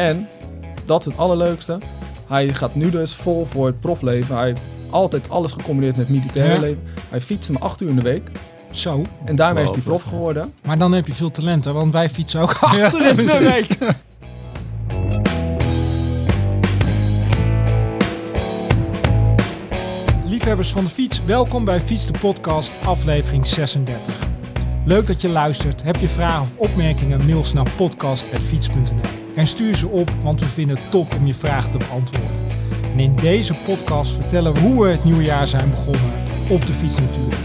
En, dat is het allerleukste, hij gaat nu dus vol voor het profleven. Hij heeft altijd alles gecombineerd met militaire Ja. leven. Hij fietst maar acht uur in de week. Zo. En daarmee is hij prof geworden. Maar dan heb je veel talent, hè? want wij fietsen ook achter in de week. Liefhebbers van de fiets, welkom bij Fiets de Podcast, aflevering 36. Leuk dat je luistert. Heb je vragen of opmerkingen, mail naar podcast.fiets.nl. En stuur ze op, want we vinden het top om je vragen te beantwoorden. En in deze podcast vertellen we hoe we het nieuwe jaar zijn begonnen, op de fiets natuurlijk.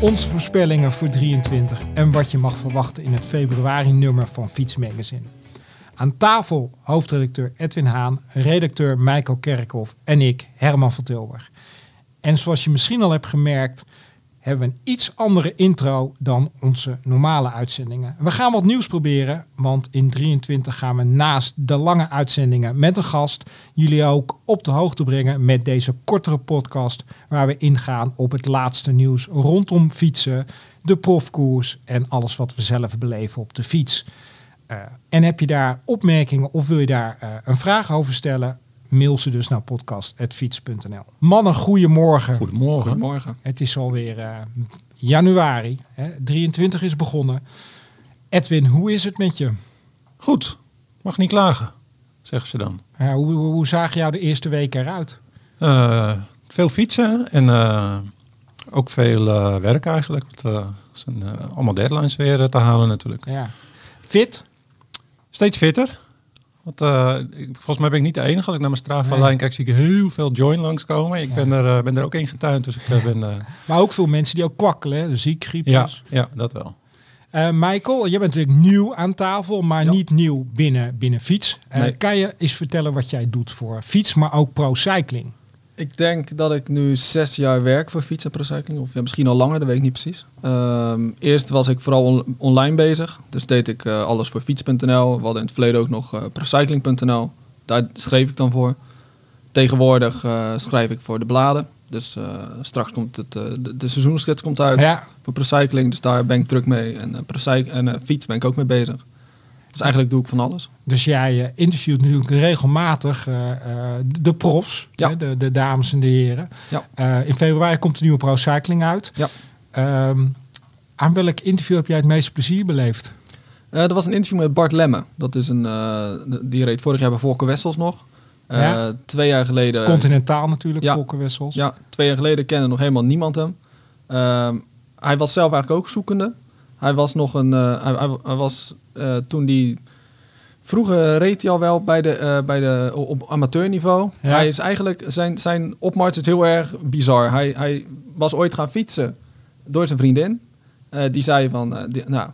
Onze voorspellingen voor 23 en wat je mag verwachten in het februari nummer van Fiets Magazine. Aan tafel hoofdredacteur Edwin Haan, redacteur Michael Kerkhoff en ik, Herman van Tilburg. En zoals je misschien al hebt gemerkt, hebben we een iets andere intro dan onze normale uitzendingen. We gaan wat nieuws proberen, want in 23 gaan we naast de lange uitzendingen met een gast jullie ook op de hoogte brengen met deze kortere podcast waar we ingaan op het laatste nieuws rondom fietsen, de profkoers en alles wat we zelf beleven op de fiets. Eh, en heb je daar opmerkingen of wil je daar eh, een vraag over stellen? Mail ze dus naar podcast.fiets.nl. Mannen, goedemorgen. Goedemorgen. Goedemorgen. Het is alweer eh, januari. Hè? 23 is begonnen. Edwin, hoe is het met je? Goed. Mag niet klagen, zeggen ze dan. Ja, hoe, hoe, hoe zagen jou de eerste weken eruit? Eh, veel fietsen en eh, ook veel eh, werk eigenlijk. Want, zijn eh, allemaal deadlines weer te halen natuurlijk. Ja. Fit? Steeds fitter. Want, eh, ik- volgens mij ben ik niet de enige. Als ik naar mijn Strava-lijn Nee. kijk, zie ik heel veel join langskomen. Ik Ja. ben, er, eh, ben er ook in getuind, dus ik eh, ben... Maar ook veel mensen die ook kwakkelen. Hè? De ziek, ja, griepjes. ja, dat wel. Michael, je bent natuurlijk nieuw aan tafel, maar Ja. niet nieuw binnen, binnen fiets. Nee. Kan je eens vertellen wat jij doet voor fiets, maar ook pro-cycling? Ik denk dat ik nu zes jaar werk voor fiets en procycling. Of ja, misschien al langer, dat weet ik niet precies. Ehm, eerst was ik vooral on- online bezig. Dus deed ik eh, alles voor fiets.nl. We hadden in het verleden ook nog procycling.nl. Daar schreef ik dan voor. Tegenwoordig eh, schrijf ik voor de bladen. Dus straks komt het, de, de seizoensgids komt uit Ja, voor procycling. Dus daar ben ik druk mee. En, en fiets ben ik ook mee bezig. Dus eigenlijk doe ik van alles. dus jij eh, interviewt natuurlijk regelmatig eh, eh, de profs, Ja. hè, de, de dames en de heren. Ja. In februari komt de nieuwe pro-cycling uit. Ja. Ehm, aan welk interview heb jij het meeste plezier beleefd? Eh er was een interview met Bart Lemme. Dat is een, die reed vorig jaar bij Volker Wessels nog. Ja. Twee jaar geleden. Continentaal natuurlijk, ja. Volker Wessels. Ja, twee jaar geleden kende nog helemaal niemand hem. Ehm, hij was zelf eigenlijk ook zoekende. Hij was nog een. hij was eh, toen die. Vroeger reed hij al wel bij de, eh, bij de, op amateurniveau. Ja. Hij is eigenlijk. Zijn, zijn opmars is heel erg bizar. Hij, hij was ooit gaan fietsen door zijn vriendin. Eh, die zei van. die- nou,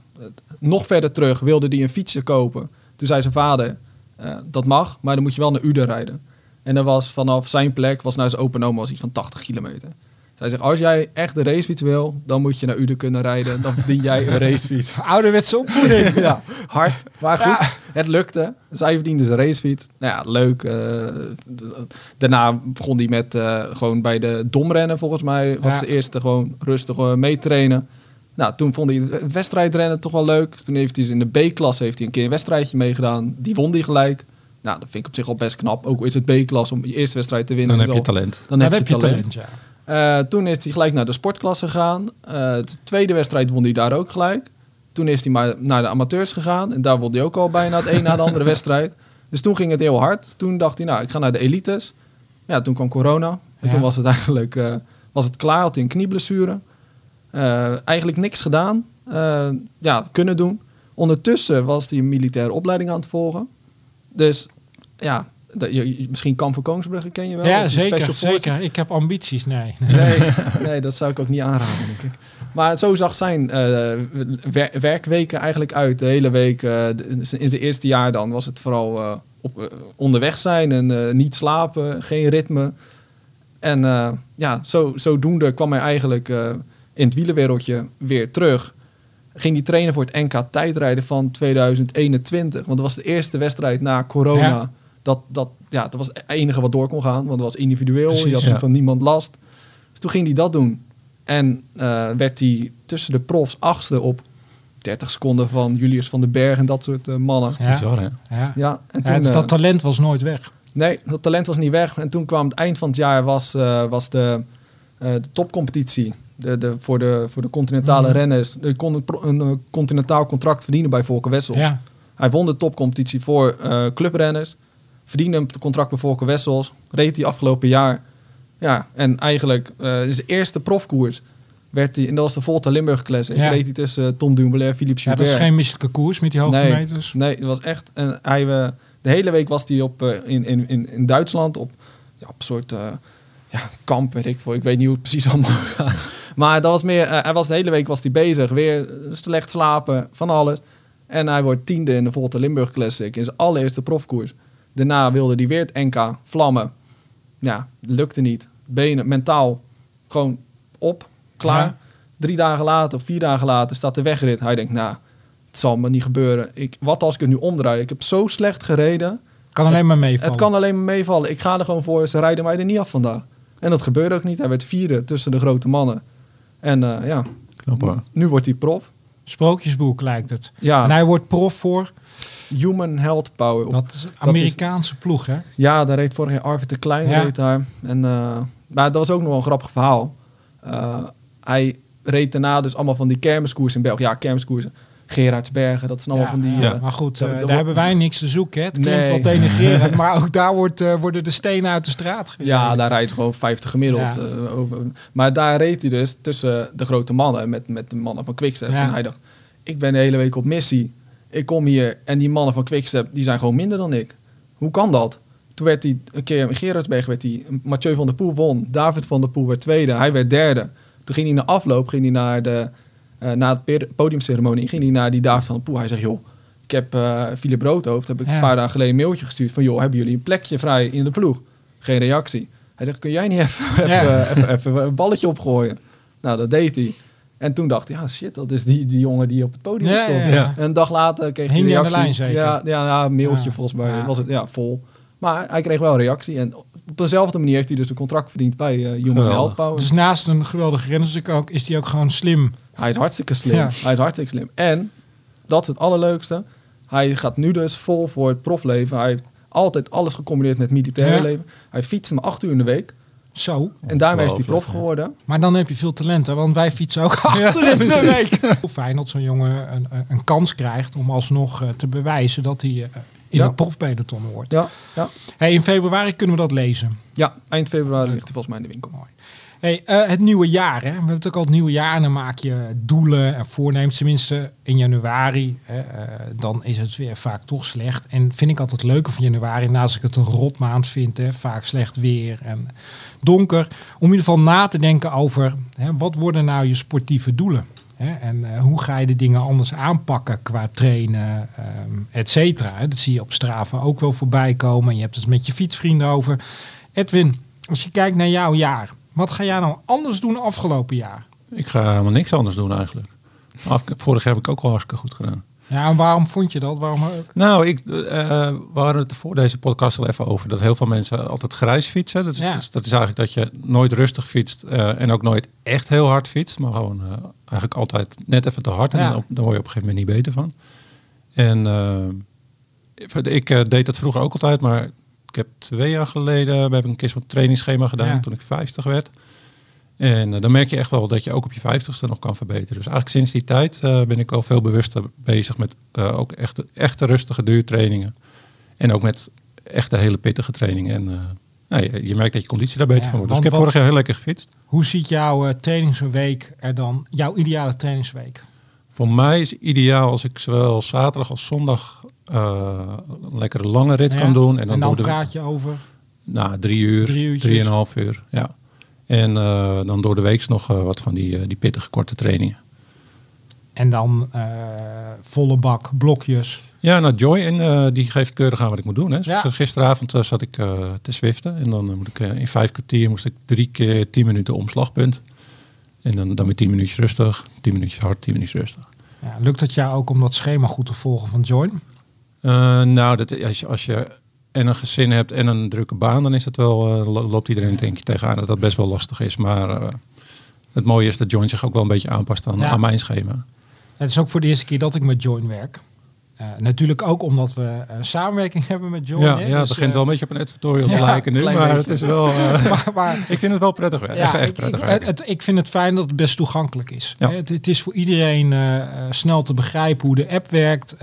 nog verder terug wilde hij een fietsje kopen. Toen zei zijn vader. dat mag, maar dan moet je wel naar Uden rijden. En dat was vanaf zijn plek, was naar zijn open oma, was iets van 80 kilometer. Zij zegt, als jij echt een racefiets wil, dan moet je naar Uden kunnen rijden. Dan verdien jij een racefiets. Ouderwetse opvoeding. ja, hard, maar goed. Het lukte. Zij verdiende zijn racefiets. Nou ja, leuk. eh, daarna begon hij met eh, gewoon bij de domrennen, volgens mij. Was Ja. de eerste gewoon rustig uh, meetrainen. Nou, toen vond hij het wedstrijdrennen toch wel leuk. Toen heeft hij in de B-klasse heeft hij een keer een wedstrijdje meegedaan. Die won die gelijk. Nou, dat vind ik op zich al best knap. Ook al is het B-klasse om je eerste wedstrijd te winnen. Dan heb je talent. Dan, Dan heb, je talent. ja. Eh, toen is hij gelijk naar de sportklasse gegaan. Eh, de tweede wedstrijd won hij daar ook gelijk. Toen is hij maar naar de amateurs gegaan. En daar won hij ook al bijna het een na de andere wedstrijd. Dus toen ging het heel hard. Toen dacht hij, nou, ik ga naar de elites. Ja, toen kwam corona. En Ja. toen was het eigenlijk eh, was het klaar. Had hij een knieblessure. Eigenlijk niks gedaan. Ja, kunnen doen. Ondertussen was hij een militaire opleiding aan het volgen. Dus ja, dat- je, misschien Kamp van Koningsbrugge ken je wel. Ja, die zeker, zeker. Ik heb ambities, nee. Nee, nee, dat zou ik ook niet aanraden, denk ik. Maar zo zag zijn eh, wer- werkweken eigenlijk uit. De hele week, de- in zijn eerste jaar dan, was het vooral eh, op, onderweg zijn en niet slapen, geen ritme. En ja, zo, zodoende kwam hij eigenlijk in het wielerwereldje weer terug. Ging hij trainen voor het NK tijdrijden van 2021. Want dat was de eerste wedstrijd na corona. Ja. Dat, dat, ja, dat was het enige wat door kon gaan. Want dat was individueel. Precies, je had ja. van niemand last. Dus toen ging hij dat doen. En eh, werd hij tussen de profs achtste op 30 seconden van Julius van den Berg en dat soort eh, mannen. Ja. Bizar, hè? Ja. Ja, en Ja, toen, dus eh, dat talent was nooit weg. Nee, dat talent was niet weg. En toen kwam het eind van het jaar was, eh, was de, eh, de topcompetitie. De, de, voor, de, voor de continentale Mhm. renners. Je kon een, continentaal contract verdienen bij Volker Wessels. Ja. Hij won de topcompetitie voor eh, clubrenners. Verdiende een contract bij Volker Wessels. Reed hij afgelopen jaar. Ja, en eigenlijk eh is de eerste profkoers. Werd hij, en dat was de Volta Limburg Classic. Ja. Reed hij tussen eh, Tom Dumoulin, Philippe ja, Gilbert. dat is geen misselijke koers met die hoogtemeters. Nee, het was echt. En hij, eh, de hele week was hij op, in, in, in, in Duitsland op, ja, op een soort ja, kamp, weet ik veel. Ik weet niet hoe het precies allemaal gaat. Maar dat was meer, hij was de hele week was hij bezig. Weer slecht slapen, van alles. En hij wordt tiende in de Volta Limburg Classic. In zijn allereerste profkoers. Daarna wilde hij weer het NK vlammen. Ja, lukte niet. Benen, mentaal, gewoon op, klaar. Ja. Drie dagen later of vier dagen later staat de wegrit. Hij denkt, nou, het zal me niet gebeuren. Ik, wat als ik het nu omdraai? Ik heb zo slecht gereden. Kan alleen maar meevallen. Het kan alleen maar meevallen. Ik ga er gewoon voor. Ze rijden mij er niet af vandaag. En dat gebeurde ook niet. Hij werd vierde tussen de grote mannen. En eh, ja, Knap hoor. nu wordt hij prof. Sprookjesboek lijkt het. Ja, En hij wordt prof voor, Human Health Power. dat is een Amerikaanse ploeg hè? Ja, daar reed vorig jaar Arvid de Klein Ja. reed daar. En, eh, maar dat was ook nog wel een grappig verhaal. Eh, hij reed daarna dus allemaal van die kermiskoersen in België. Ja, kermiskoersen. Gerardsbergen, dat zijn allemaal Ja, van die... ja, eh, maar goed, dat- daar wordt- hebben wij niks te zoeken. Hè? Het klinkt Nee. wat denigrerend, maar ook daar wordt, worden de stenen uit de straat gereden. Ja, daar rijdt gewoon 50 gemiddeld. Maar daar reed hij dus tussen de grote mannen met, met de mannen van Quickstep. Ja. En hij dacht, ik ben de hele week op missie. Ik kom hier en die mannen van Quickstep, die zijn gewoon minder dan ik. Hoe kan dat? Toen werd hij een keer in Gerardsberg, werd hij, Mathieu van der Poel won. David van der Poel werd tweede, hij werd derde. Toen ging hij naar afloop, ging hij naar de, eh, na het podiumceremonie, ging hij naar die David van der Poel. Hij zegt, joh, ik heb Philip Broodhoofd, heb ik Ja. een paar dagen geleden een mailtje gestuurd van, joh, hebben jullie een plekje vrij in de ploeg? Geen reactie. Hij dacht, kun jij niet even, Ja. even, even, even een balletje opgooien? Nou, dat deed hij. En toen dacht hij, ja shit, dat is die, die jongen die op het podium Ja, stond. ja, ja. En een dag later kreeg hij Hing een die aan de reactie. lijn zeker? Ja, ja, ja, een mailtje Ja. volgens mij. Ja. Was het, ja, vol. Maar hij kreeg wel een reactie. En op dezelfde manier heeft hij dus een contract verdiend bij eh Human. Health Power. Dus naast een geweldige renner is hij ook, is hij ook gewoon slim. Hij is hartstikke slim. Ja. Hij is hartstikke slim. En, dat is het allerleukste, hij gaat nu dus vol voor het profleven. Hij heeft altijd alles gecombineerd met militaire Ja. leven. Hij fietst maar acht uur in de week. Zo. En daarmee is hij prof ja. geworden. Maar dan heb je veel talent, hè? want wij fietsen ook achter in de week. Hoe fijn dat zo'n jongen een, een- een kans krijgt om alsnog eh, te bewijzen dat hij eh, in Ja. het profpeloton hoort. Ja, ja. Hey, in februari kunnen we dat lezen. ja, eind februari ligt hij volgens mij in de winkel. Mooi. Hey, eh, het nieuwe jaar, hè? we hebben het ook al het nieuwe jaar. En dan maak je doelen en voornemens. Tenminste, in januari, hè, eh, dan is het weer vaak toch slecht. En vind ik altijd leuker van januari, naast ik het een rotmaand vind, hè, vaak slecht weer en donker. Om in ieder geval na te denken over, hè, wat worden nou je sportieve doelen? Hè? En eh, hoe ga je de dingen anders aanpakken qua trainen, ehm et cetera. Dat zie je op Strava ook wel voorbij komen. En je hebt het met je fietsvrienden over. Edwin, als je kijkt naar jouw jaar, wat ga jij nou anders doen afgelopen jaar? Ik ga helemaal niks anders doen eigenlijk. Af, vorig jaar heb ik ook wel hartstikke goed gedaan. Ja, en waarom vond je dat? Waarom, Nou, ik, eh, we hadden het voor deze podcast al even over. Dat heel veel mensen altijd grijs fietsen. Dat is, Ja. dus dat is eigenlijk dat je nooit rustig fietst. eh, en ook nooit echt heel hard fietst. Maar gewoon eh, eigenlijk altijd net even te hard. En Ja. dan, dan word je op een gegeven moment niet beter van. En ik deed dat vroeger ook altijd. Maar ik heb twee jaar geleden... We hebben een keer zo'n trainingsschema gedaan Ja. toen ik 50 werd. En eh, dan merk je echt wel dat je ook op je 50ste nog kan verbeteren. Dus eigenlijk sinds die tijd eh, ben ik wel veel bewuster bezig met eh, ook echte, echte rustige duurtrainingen. En ook met echte hele pittige trainingen. En nou, je, je merkt dat je conditie daar beter Ja, van wordt. Dus ik heb vorig jaar heel lekker gefietst. hoe ziet jouw trainingsweek er dan, jouw ideale trainingsweek? Voor mij is ideaal als ik zowel zaterdag als zondag eh, een lekkere lange rit Ja, kan doen. En En dan, dan, door de, praat je over. nou, drie uur, Drie drieënhalf uur. Ja. En eh, dan door de week nog eh, wat van die, eh, die pittige korte trainingen. En dan eh, volle bak, blokjes. Ja, nou Joy, en eh, die geeft keurig aan wat ik moet doen. Hè. Ja. Gisteravond eh, zat ik eh, te zwiften. En dan eh, moet ik eh, in vijf kwartier moest ik drie keer tien minuten omslagpunt. En dan, dan weer tien minuutjes rustig, tien minuutjes hard, tien minuutjes rustig. Ja, lukt het jou ook om dat schema goed te volgen van Join? Eh, nou, dat, als, je, als je en een gezin hebt en een drukke baan, dan is het wel, eh, lo- loopt iedereen denk ik tegenaan dat dat best wel lastig is. Maar eh, het mooie is dat Join zich ook wel een beetje aanpast aan, Ja. aan mijn schema. Het is ook voor de eerste keer dat ik met Join werk. Uh, natuurlijk ook omdat we uh, samenwerking hebben met Join. Ja, ja het begint uh, wel een beetje op een advertorial te lijken nu, maar beetje. het is wel... maar, maar, ik vind het wel prettig. Ja, echt prettig ik. Het, ik vind het fijn dat het best toegankelijk is. Ja. Het, het, is voor iedereen snel te begrijpen hoe de app werkt.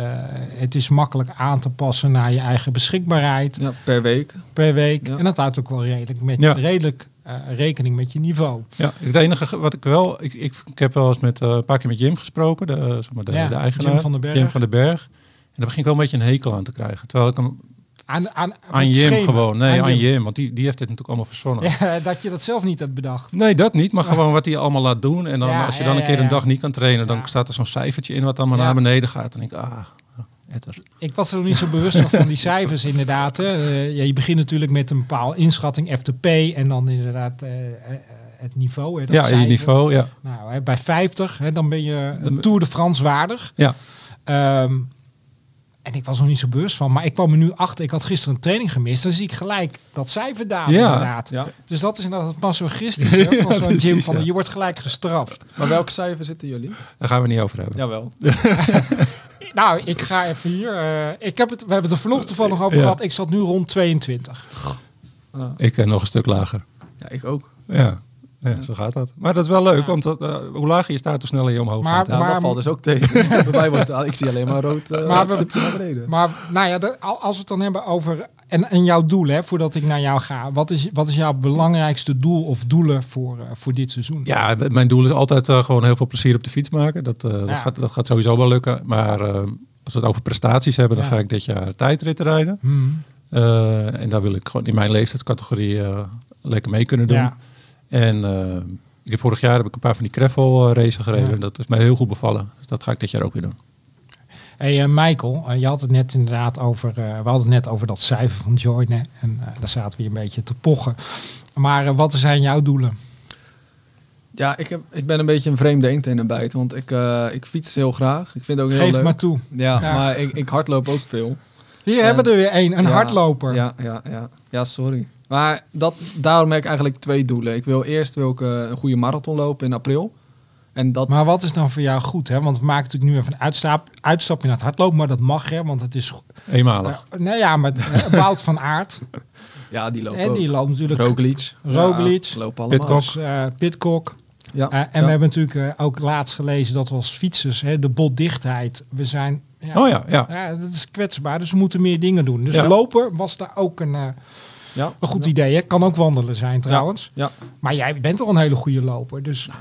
het is makkelijk aan te passen naar je eigen beschikbaarheid. Ja, per week. Per week. En dat houdt ook wel redelijk, met, redelijk uh, rekening met je niveau. Ja, het enige wat ik wel, ik, ik, ik heb wel eens met uh, een paar keer met Jim gesproken, de, zeg maar de, ja, de eigenaar, Jim van den Berg. Jim van den Berg. En daar begin ik wel een beetje een hekel aan te krijgen. Terwijl ik hem aan, aan, aan Jim schema. gewoon. Nee, aan, aan Jim. Want die, die heeft dit natuurlijk allemaal verzonnen. Ja, dat je dat zelf niet hebt bedacht. Nee, dat niet. Maar gewoon wat hij allemaal laat doen. En dan ja, als je dan een keer een dag niet kan trainen, dan staat er zo'n cijfertje in wat dan maar naar beneden gaat. En ik, ah, etter. Ik was er nog niet zo bewust van die cijfers inderdaad. Uh, ja, je begint natuurlijk met een bepaalde inschatting FTP en dan inderdaad uh, het niveau. Hè, dat ja, je niveau, ja. Nou, hè, bij 50, hè, dan ben je een Tour de France waardig. Ja. Um, en ik was nog niet zo bewust van. Maar ik kwam er nu achter. Ik had gisteren een training gemist. Dan zie ik gelijk dat cijfer daar ja. inderdaad. Ja. Dus dat is inderdaad het masochistisch. ja, van zo'n gym van, je wordt gelijk gestraft. Maar welke cijfer zitten jullie? Daar gaan we niet over hebben. Jawel. nou, ik ga even hier. Uh, ik heb het, we hebben het er vanochtend toevallig over gehad. Ik zat nu rond 22. Ah. Ik uh, nog een stuk lager. Ja, ik ook. Ja. Ja, zo gaat dat. Maar dat is wel leuk, want dat, uh, hoe lager je staat, hoe sneller je omhoog maar, gaat. Ja, maar, dat valt dus ook tegen. Bij mij wordt ik zie alleen maar rood uh, maar, stipje naar beneden. Maar nou ja, de, als we het dan hebben over en, en jouw doel, hè, voordat ik naar jou ga. Wat is, wat is jouw belangrijkste doel of doelen voor, uh, voor dit seizoen? Ja, mijn doel is altijd uh, gewoon heel veel plezier op de fiets maken. Dat, uh, ja. dat, gaat, dat gaat sowieso wel lukken. Maar als we het over prestaties hebben, dan ja. ga ik dit jaar tijdritten rijden. Hmm. en daar wil ik gewoon in mijn leeftijdscategorie lekker mee kunnen doen. En ik heb vorig jaar heb ik een paar van die Kreffel racen gereden. Ja. Dat is mij heel goed bevallen. Dus dat ga ik dit jaar ook weer doen. Hey uh, Michael, uh, je had het net inderdaad over, uh, we hadden het net over dat cijfer van joinen. En daar zaten we een beetje te pochen. Maar wat zijn jouw doelen? Ja, ik, heb, ik ben een beetje een vreemde eend in een bijt. Want ik, ik fiets heel graag. Ik vind het ook heel Geef leuk. maar toe. Ja, ja. maar ik, ik hardloop ook veel. Hier hebben we er weer een, een ja, hardloper. Ja, ja, ja. ja, sorry. Maar dat, daarom heb ik eigenlijk twee doelen. Ik wil eerst wil ik, een goede marathon lopen in april. En dat... Maar wat is dan voor jou goed? Hè? Want we maken natuurlijk nu even een uitstap, uitstapje naar het hardlopen, maar dat mag, hè? want het is... Eenmalig. Uh, nou ja, maar uh, Wout van Aert. Ja, die loopt En die loopt natuurlijk... Roglic. Roglic. Ja, lopen allemaal. Pitcock. Uh, Pitcock. Ja, en ja. we hebben natuurlijk ook laatst gelezen dat we als fietsers, hè, de botdichtheid, we zijn... Ja, oh ja, ja. ja, dat is kwetsbaar, dus we moeten meer dingen doen. Dus lopen was daar ook een... Ja, een goed idee. Hè? Kan ook wandelen zijn trouwens. Ja. Maar jij bent al een hele goede loper. Dus nou,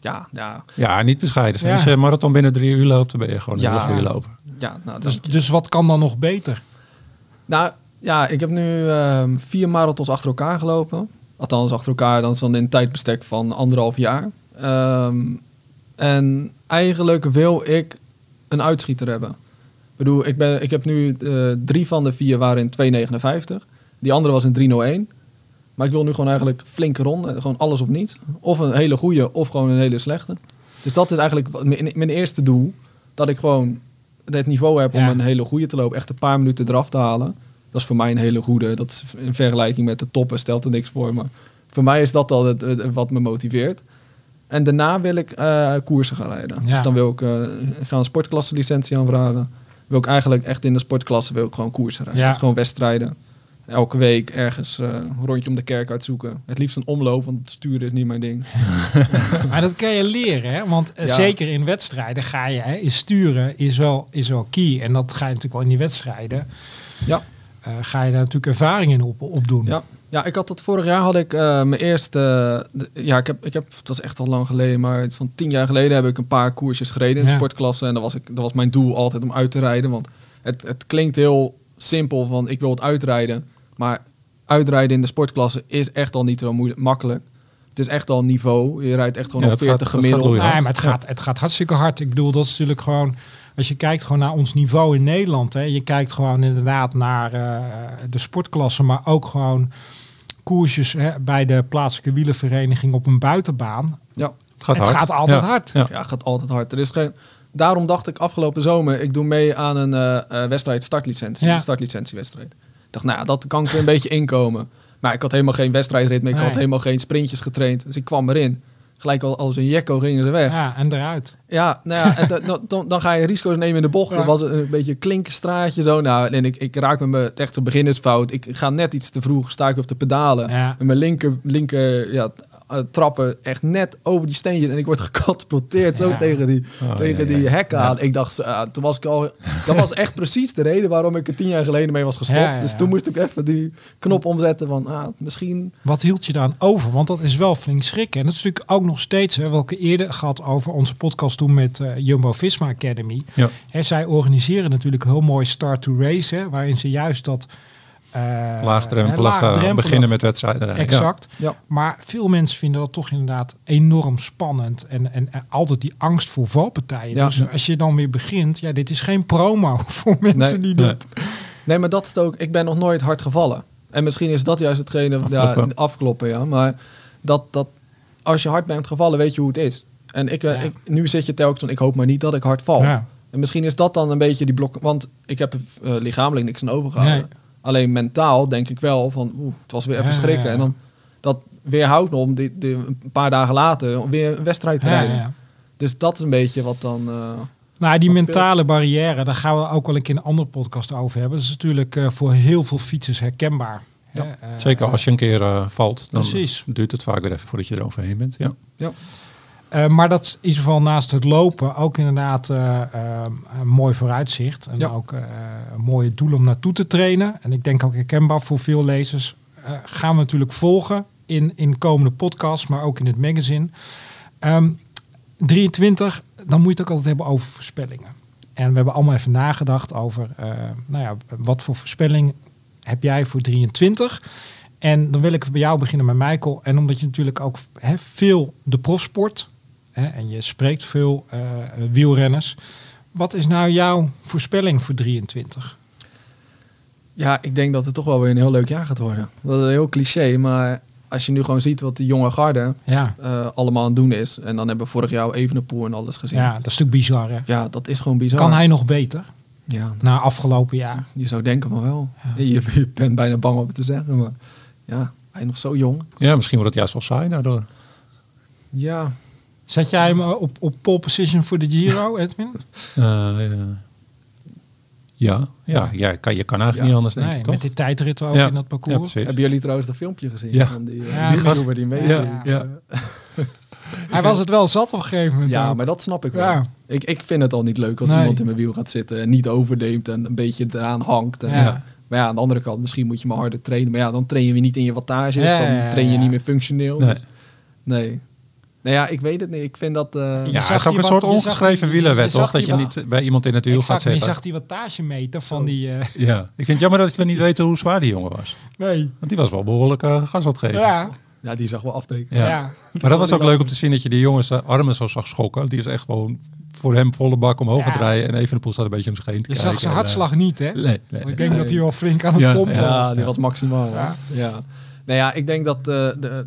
ja, ja. ja, niet bescheiden zijn. Ja. Als je marathon binnen drie uur loopt, dan ben je gewoon een ja. hele goede loper. Ja, nou, dus, dus wat kan dan nog beter? Nou ja, ik heb nu um, vier marathons achter elkaar gelopen. Althans, achter elkaar, dan is dan in een tijdbestek van anderhalf jaar. Um, en eigenlijk wil ik een uitschieter hebben. Ik bedoel, ik, ben, ik heb nu uh, drie van de vier waren in 2,59. Die andere was in 301. Maar ik wil nu gewoon eigenlijk flinke ronde. Gewoon alles of niet. Of een hele goede of gewoon een hele slechte. Dus dat is eigenlijk mijn, mijn eerste doel. Dat ik gewoon het niveau heb ja. om een hele goede te lopen. Echt een paar minuten eraf te halen. Dat is voor mij een hele goede. Dat is in vergelijking met de toppen stelt er niks voor. Maar voor mij is dat al het, het, wat me motiveert. En daarna wil ik uh, koersen gaan rijden. Ja. Dus dan wil ik, uh, ik ga een sportklasse licentie aanvragen. Wil ik eigenlijk echt in de sportklasse wil ik gewoon koersen rijden. Ja. Dus gewoon wedstrijden elke week ergens uh, een rondje om de kerk uitzoeken. Het liefst een omloop, want sturen is niet mijn ding. maar dat kan je leren, hè? want uh, ja. zeker in wedstrijden ga je, hè, is sturen is wel, is wel key. En dat ga je natuurlijk wel in die wedstrijden. Ja. Uh, ga je daar natuurlijk ervaringen op, op doen. Ja. ja, ik had dat vorig jaar had ik mijn eerste. De, ja, ik heb, ik heb, dat is echt al lang geleden, maar het is van tien jaar geleden heb ik een paar koersjes gereden in Ja. sportklasse. En dat was, ik, dat was mijn doel altijd om uit te rijden. Want het, het klinkt heel simpel van ik wil het uitrijden. Maar uitrijden in de sportklasse is echt al niet zo moeilijk, makkelijk. Het is echt al niveau. Je rijdt echt gewoon Ja, op het 40 gaat- het gemiddeld. gaat Nee, maar het gaat, het gaat hartstikke hard. Ik bedoel, dat is natuurlijk gewoon... Als je kijkt gewoon naar ons niveau in Nederland. Hè, je kijkt gewoon inderdaad naar eh, de sportklasse. Maar ook gewoon koersjes hè, bij de plaatselijke wielenvereniging op een buitenbaan. Ja, Het gaat het hard. gaat altijd Ja. hard. Ja. ja, het gaat altijd hard. Er is geen... Daarom dacht ik afgelopen zomer, ik doe mee aan een eh, eh, wedstrijd startlicentie. Ja. Een startlicentiewedstrijd. Dacht, nou ja, dat kan ik er een beetje inkomen. Maar ik had helemaal geen wedstrijdritme. Ik Nee. had helemaal geen sprintjes getraind. Dus ik kwam erin. gelijk al als een jekko gingen ze weg. Ja, Ja, en eruit. nou ja, en dan- dan, dan ga je risico's nemen in de bocht. Ja. Dat was een beetje een klinkerstraatje zo. Nou, en ik, ik raak met mijn echt een beginnersfout. Ik ga net iets te vroeg, sta ik op de pedalen. Ja. Met mijn linker, linker ja, eh, trappen echt net over die steentje. En ik word gecatapulteerd zo tegen die, Oh, tegen ja, die ja. hekken aan. Ik dacht, uh, toen was ik al... Dat was echt precies de reden waarom ik er tien jaar geleden mee was gestopt. Ja, ja, Dus toen moest ik even die knop omzetten van... Ah, misschien... Wat hield je dan over? Want dat is wel flink schrikken. En dat is natuurlijk ook nog steeds, hè, welke eerder gehad over onze podcast toen met eh, Jumbo Visma Academy. Ja. Hè, zij organiseren natuurlijk heel mooi Start to Race, hè, waarin ze juist dat Laagdrempelig, hè, laagdrempelig- eh, beginnen met wedstrijden. rijden. Exact. Ja. Maar veel mensen vinden dat toch inderdaad enorm spannend. En, en, en altijd die angst voor valpartijen. Ja. Dus als je dan weer begint, ja, dit is geen promo voor mensen Nee. die Nee. dat. Nee, maar dat is het ook. Ik ben nog nooit hard gevallen. En misschien is dat juist hetgene... Afkloppen. Ja, afkloppen, ja. Maar dat, dat als je hard bent gevallen, weet je hoe het is. En ik, eh, Ja. ik, nu zit je telkens van, ik hoop maar niet dat ik hard val. Ja. En misschien is dat dan een beetje die blok... Want ik heb er eh, lichamelijk niks aan overgehouden. Nee. Alleen mentaal denk ik wel van, oeh, het was weer even Ja, schrikken. ja, ja. En dan dat weerhoudt me om die, die, een paar dagen later weer een wedstrijd te Ja, rijden. ja. Dus dat is een beetje wat dan... eh, Nou, die mentale barrière, daar gaan we ook wel een keer een andere podcast over hebben. Dat is natuurlijk eh, voor heel veel fietsers herkenbaar. Ja, Hè, eh, Zeker als je een keer eh, valt, dan Precies. duurt het vaak weer even voordat je er overheen bent. Ja. ja. Eh, maar dat is in ieder geval naast het lopen ook inderdaad eh, eh, een mooi vooruitzicht. En Ja. ook een mooie doel om naartoe te trainen. En ik denk ook herkenbaar voor veel lezers. gaan we natuurlijk volgen in, in komende podcasts, maar ook in het magazine. Ehm 23, dan moet je het ook altijd hebben over voorspellingen. En we hebben allemaal even nagedacht over, nou ja, wat voor voorspelling heb jij voor 23? En dan wil ik bij jou beginnen met Michael. En omdat je natuurlijk ook veel de profsport hè, en je spreekt veel eh, wielrenners. Wat is nou jouw voorspelling voor 23? Ja, ik denk dat het toch wel weer een heel leuk jaar gaat worden. Dat is een heel cliché, maar als je nu gewoon ziet wat de jonge garde Ja, eh, allemaal aan het doen is. En dan hebben we vorig jaar Evenepoel en alles gezien. ja Ja. dat is natuurlijk bizar. Hè? dat is gewoon bizar. Kan hij nog beter Ja, na afgelopen jaar? je zou denken van wel. Je, je bent bijna bang om het te zeggen, maar ja, hij is nog zo jong. ja, misschien wordt het juist wel saai daardoor. Ja, Zet jij hem op, op pole position voor de Giro, Edwin? Eh, ja, ja, ja kan, je kan eigenlijk Ja. niet anders, denk Nee, ik, met toch? die tijdrit ook Ja. in dat parcours. hebben jullie trouwens dat filmpje gezien? Ja. Van die, uh, die die- gast waar die mee Ja. Hij was het wel zat op een gegeven moment. Ja, ook. maar dat snap ik wel. Ja. Ik, ik vind het al niet leuk als Nee. iemand in mijn wiel gaat zitten en niet overneemt en een beetje eraan hangt. En, Ja. ja. Maar ja, aan de andere kant, misschien moet je maar harder trainen. Maar ja, dan train je weer niet in je wattages, Ja, dan train je ja. niet meer functioneel. Nee. Dus, nee. Nou ja, ik weet het niet. Ik vind dat... eh, Je Ja, het is ook een soort je ongeschreven die- je wielerwet, zag toch? Dat je niet bij iemand in het wiel gaat maar je zitten. zag die wattagemeter van die... eh, Ja, ik vind het jammer dat we niet weten hoe zwaar die jongen was. nee. Want die was wel behoorlijk eh, gas aan het geven. Ja, ja, die zag wel aftekenen. Ja. ja. Maar dat was ook leuk om te zien dat je die jongens eh, armen zo zag schokken. Die is echt gewoon voor hem volle bak omhoog Ja. gaat. En even de poel staat een beetje om zich heen te Je kijken. zag zijn En, eh, hartslag niet, hè? Nee, nee. Want nee. ik denk nee. dat hij wel flink aan het Ja, pompen ja. was. Ja, die was maximaal. Ja. Nou ja, ik denk dat eh, de,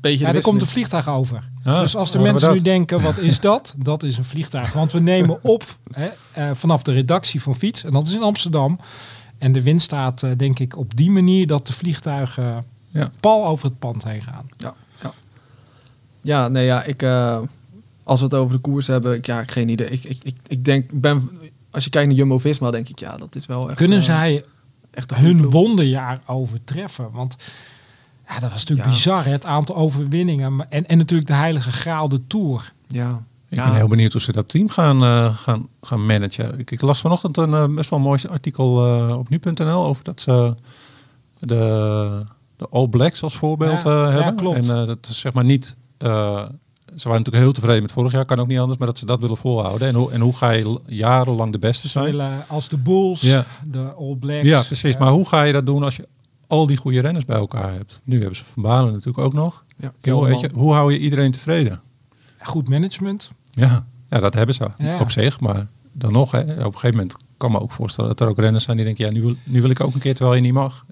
beetje Ja, er komt een vliegtuig over. Ah, dus als de mensen nu denken, wat is dat? Dat is een vliegtuig. Want we nemen op hè, eh, vanaf de redactie van Fiets. En dat is in Amsterdam. En de wind staat, eh, denk ik, op die manier dat de vliegtuigen Ja. pal over het pand heen gaan. Ja, ja. ja nee, ja, ik, eh, als we het over de koers hebben, ik, ja, ik geen idee. Ik, ik, ik, ik denk, ben, als je kijkt naar Jumbo-Visma, denk ik, ja, dat is wel echt... Kunnen zij echt hun wonderjaar overtreffen? Want ja, dat was natuurlijk Ja. bizar, hè, het aantal overwinningen. En, en natuurlijk de heilige graal, de Tour. Ja. Ik ja. ben heel benieuwd hoe ze dat team gaan, eh, gaan, gaan managen. Ik, ik las vanochtend een eh, best wel mooi artikel eh, op nu.nl over dat ze de, de All Blacks als voorbeeld Ja, eh, ja, hebben. klopt. En eh, dat is zeg maar niet... eh, ze waren natuurlijk heel tevreden met vorig jaar, kan ook niet anders, maar dat ze dat willen volhouden. En hoe, en hoe ga je jarenlang de beste zijn? willen als de Bulls, Ja. de All Blacks. Ja, precies. Maar hoe ga je dat doen als je al die goede renners bij elkaar hebt? Nu hebben ze Van Balen natuurlijk ook nog. Ja, weet je, hoe hou je iedereen tevreden? Goed management. Ja, ja dat hebben ze Ja. op zich. Maar dan nog, hè, op een gegeven moment kan me ook voorstellen dat er ook renners zijn die denken, ja, nu wil, nu wil ik ook een keer terwijl je niet mag.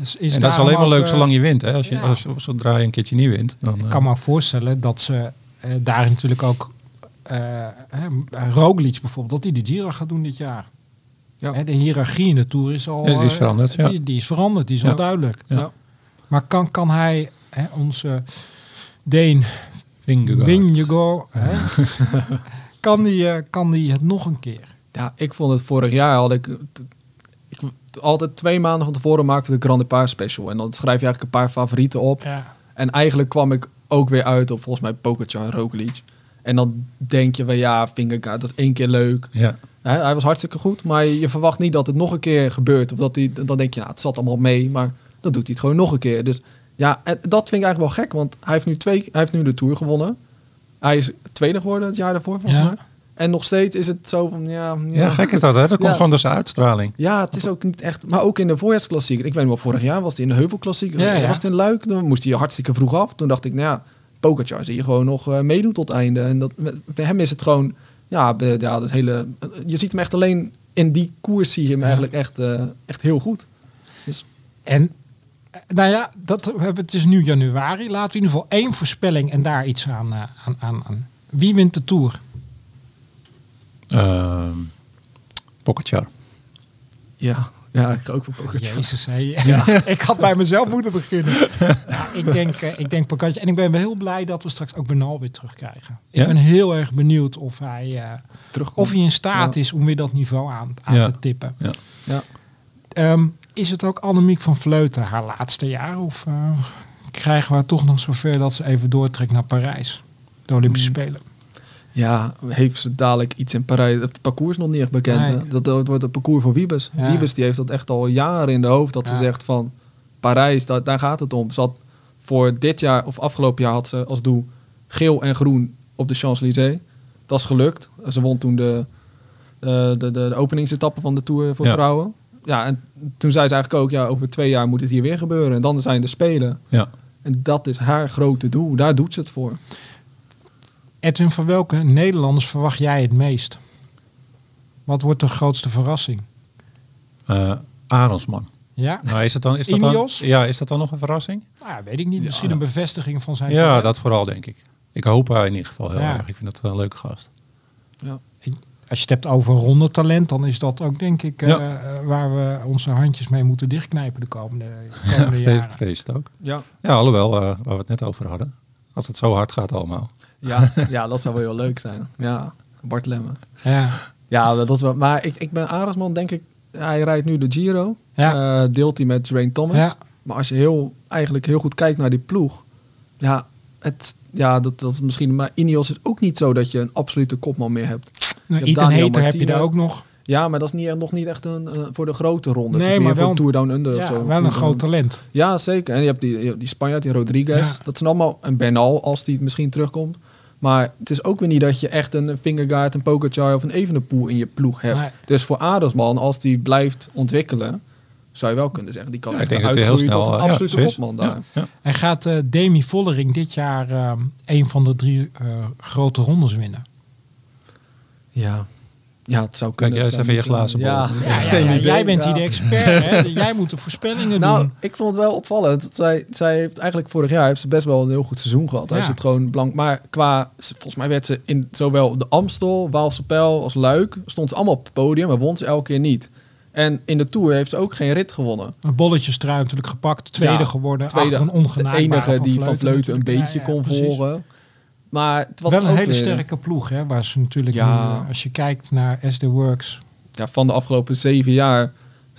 Is en dat is alleen maar leuk eh, zolang je wint. Hè? Als je, ja. als, zodra je een keertje niet wint, dan... Ik eh, kan me ook voorstellen dat ze eh, daar natuurlijk ook hè, Roglic bijvoorbeeld, dat hij de Giro gaat doen dit jaar. Ja. Hè, de hiërarchie in de Tour is al... Ja, die is eh, veranderd, ja. Die, die is veranderd, die is Ja. al duidelijk. Ja. Ja. Maar kan, kan hij, hè, onze Deen Vingegaard. Kan, die, eh, kan die het nog een keer? Ja, ik vond het vorig jaar had ik, ik altijd twee maanden van tevoren maakte we de Grand Depart special en dan schrijf je eigenlijk een paar favorieten op. Ja. En eigenlijk kwam ik ook weer uit op volgens mij Pogacar en Roglic. En dan denk je wel ja, Vingegaard, dat is één keer leuk. Ja. Hij, hij was hartstikke goed, maar je verwacht niet dat het nog een keer gebeurt. Of dat hij, dan denk je, nou, het zat allemaal mee, maar dan doet hij het gewoon nog een keer. Dus ja, en dat vind ik eigenlijk wel gek, want hij heeft nu, twee, hij heeft nu de Tour gewonnen. Hij is tweede geworden het jaar daarvoor, volgens Ja. mij. En nog steeds is het zo van, ja... Ja, gek is dat, hè? Dat komt Ja. gewoon door zijn uitstraling. Ja, het is ook niet echt... Maar ook in de voorjaarsklassieker. Ik weet nog wel, vorig jaar was hij in de heuvelklassieker. Ja. Was het in Luik, dan moest hij hartstikke vroeg af. Toen dacht ik, nou ja, Pogacar zie je gewoon nog eh, meedoen tot einde. En dat, bij hem is het gewoon... Ja, ja dat hele, je ziet hem echt alleen in die koers zie je hem Ja. eigenlijk echt, eh, echt heel goed. En eh, nou ja, dat, we hebben, het is nu januari. Laten we in ieder geval één voorspelling en daar iets aan, eh, aan, aan, aan. Wie wint de Tour? Ehm Pogacar. Ja, ja ik ga ook voor Pogacar. Jezus, hé. ik had bij mezelf moeten beginnen. Ja, ik denk, eh, ik denk Pogacar. En ik ben wel heel blij dat we straks ook Bernal weer terugkrijgen. Ja? Ik ben heel erg benieuwd of hij, eh, Terugkomt. of hij in staat Ja. is om weer dat niveau aan, aan Ja. te tippen. Ja. Ja. Ehm, is het ook Annemiek van Vleuten haar laatste jaar? Of eh, krijgen we haar toch nog zover dat ze even doortrekt naar Parijs? De Olympische Mm. Spelen. Ja, heeft ze dadelijk iets in Parijs? Het parcours is nog niet echt bekend. Nee. Dat, dat wordt het parcours voor Wiebes. Ja. Wiebes die heeft dat echt al jaren in de hoofd. Dat Ja. ze zegt van Parijs, daar, daar gaat het om. Ze had voor dit jaar of afgelopen jaar had ze als doel geel en groen op de Champs-Élysées. Dat is gelukt. Ze won toen de, eh, de, de, de openingsetappe van de Tour voor Ja. vrouwen. Ja, en toen zei ze eigenlijk ook, ja, over twee jaar moet het hier weer gebeuren. En dan zijn de Spelen. Ja. En dat is haar grote doel. Daar doet ze het voor. Edwin, van welke Nederlanders verwacht jij het meest? Wat wordt de grootste verrassing? Eh Arendsman. Ja? Nou, is, het dan, is, dat dan, ja, is dat dan nog een verrassing? Nou, ja, weet ik niet. Misschien Ja. een bevestiging van zijn Ja, talent. dat vooral denk ik. Ik hoop hij in ieder geval heel Ja. erg. Ik vind dat een leuke gast. Ja. Als je het hebt over rondetalent, dan is dat ook denk ik eh, Ja. eh, waar we onze handjes mee moeten dichtknijpen de komende, komende Ja, jaren. vrees het ook. Ja. Ja, alhoewel, eh, waar we het net over hadden. Als het zo hard gaat allemaal. Ja, ja, dat zou wel heel leuk zijn. Ja, Bart Lemme. Ja. Ja, dat is wel. Maar ik, ik ben Arendsman, denk ik. Hij rijdt nu de Giro. Ja. Eh, deelt hij met Drain Thomas. Ja. Maar als je heel, eigenlijk heel goed kijkt naar die ploeg. Ja, het, ja dat, dat is misschien. Maar Ineos is ook niet zo dat je een absolute kopman meer hebt. Nou, hebt Ethan Daniel Hater heb je daar ook nog. Ja, maar dat is niet, nog niet echt een, eh, voor de grote ronde. Nee, maar voor wel- een Tour Down Under of Ja, zo. wel een groot talent. Ja, zeker. En je hebt die, je hebt die Spanjaard, die Rodriguez. Ja. Dat zijn allemaal... En Bernal, als die misschien terugkomt. Maar het is ook weer niet dat je echt een Fingergaard, een Pogacar of een Evenepoel in je ploeg hebt. Nee. Dus voor Adersman, als die blijft ontwikkelen, zou je wel kunnen zeggen. Die kan Ja, echt ik denk dat hij uitgroeien heel tot snel... een eh, absolute kopman daar. Ja, ja. En gaat eh, Demi Vollering dit jaar eh, een van de drie eh, grote rondes winnen? Ja. Ja, het zou Kijk kunnen. jij eens Het even je glazen bol. Ja, Ja, ja, geen ja, idee. jij bent hier de expert. Hè? Jij moet de voorspellingen Nou, doen. ik vond het wel opvallend. dat Zij, zij heeft eigenlijk vorig jaar heeft ze best wel een heel goed seizoen gehad. Hij Ja. zit gewoon blank. Maar qua, volgens mij werd ze in zowel de Amstel, Waalse Pijl als Luik, stond ze allemaal op het podium, maar won ze elke keer niet. En in de Tour heeft ze ook geen rit gewonnen. Een bolletjestrui natuurlijk gepakt. Tweede Ja, geworden. Tweede, achter een de enige die van Vleuten een beetje Ja, ja, kon precies. volgen. Maar het was Wel een ook hele weer- sterke ploeg. Hè, waar ze natuurlijk Ja. nu, eh, als je kijkt naar SD Works. Ja, van de afgelopen zeven jaar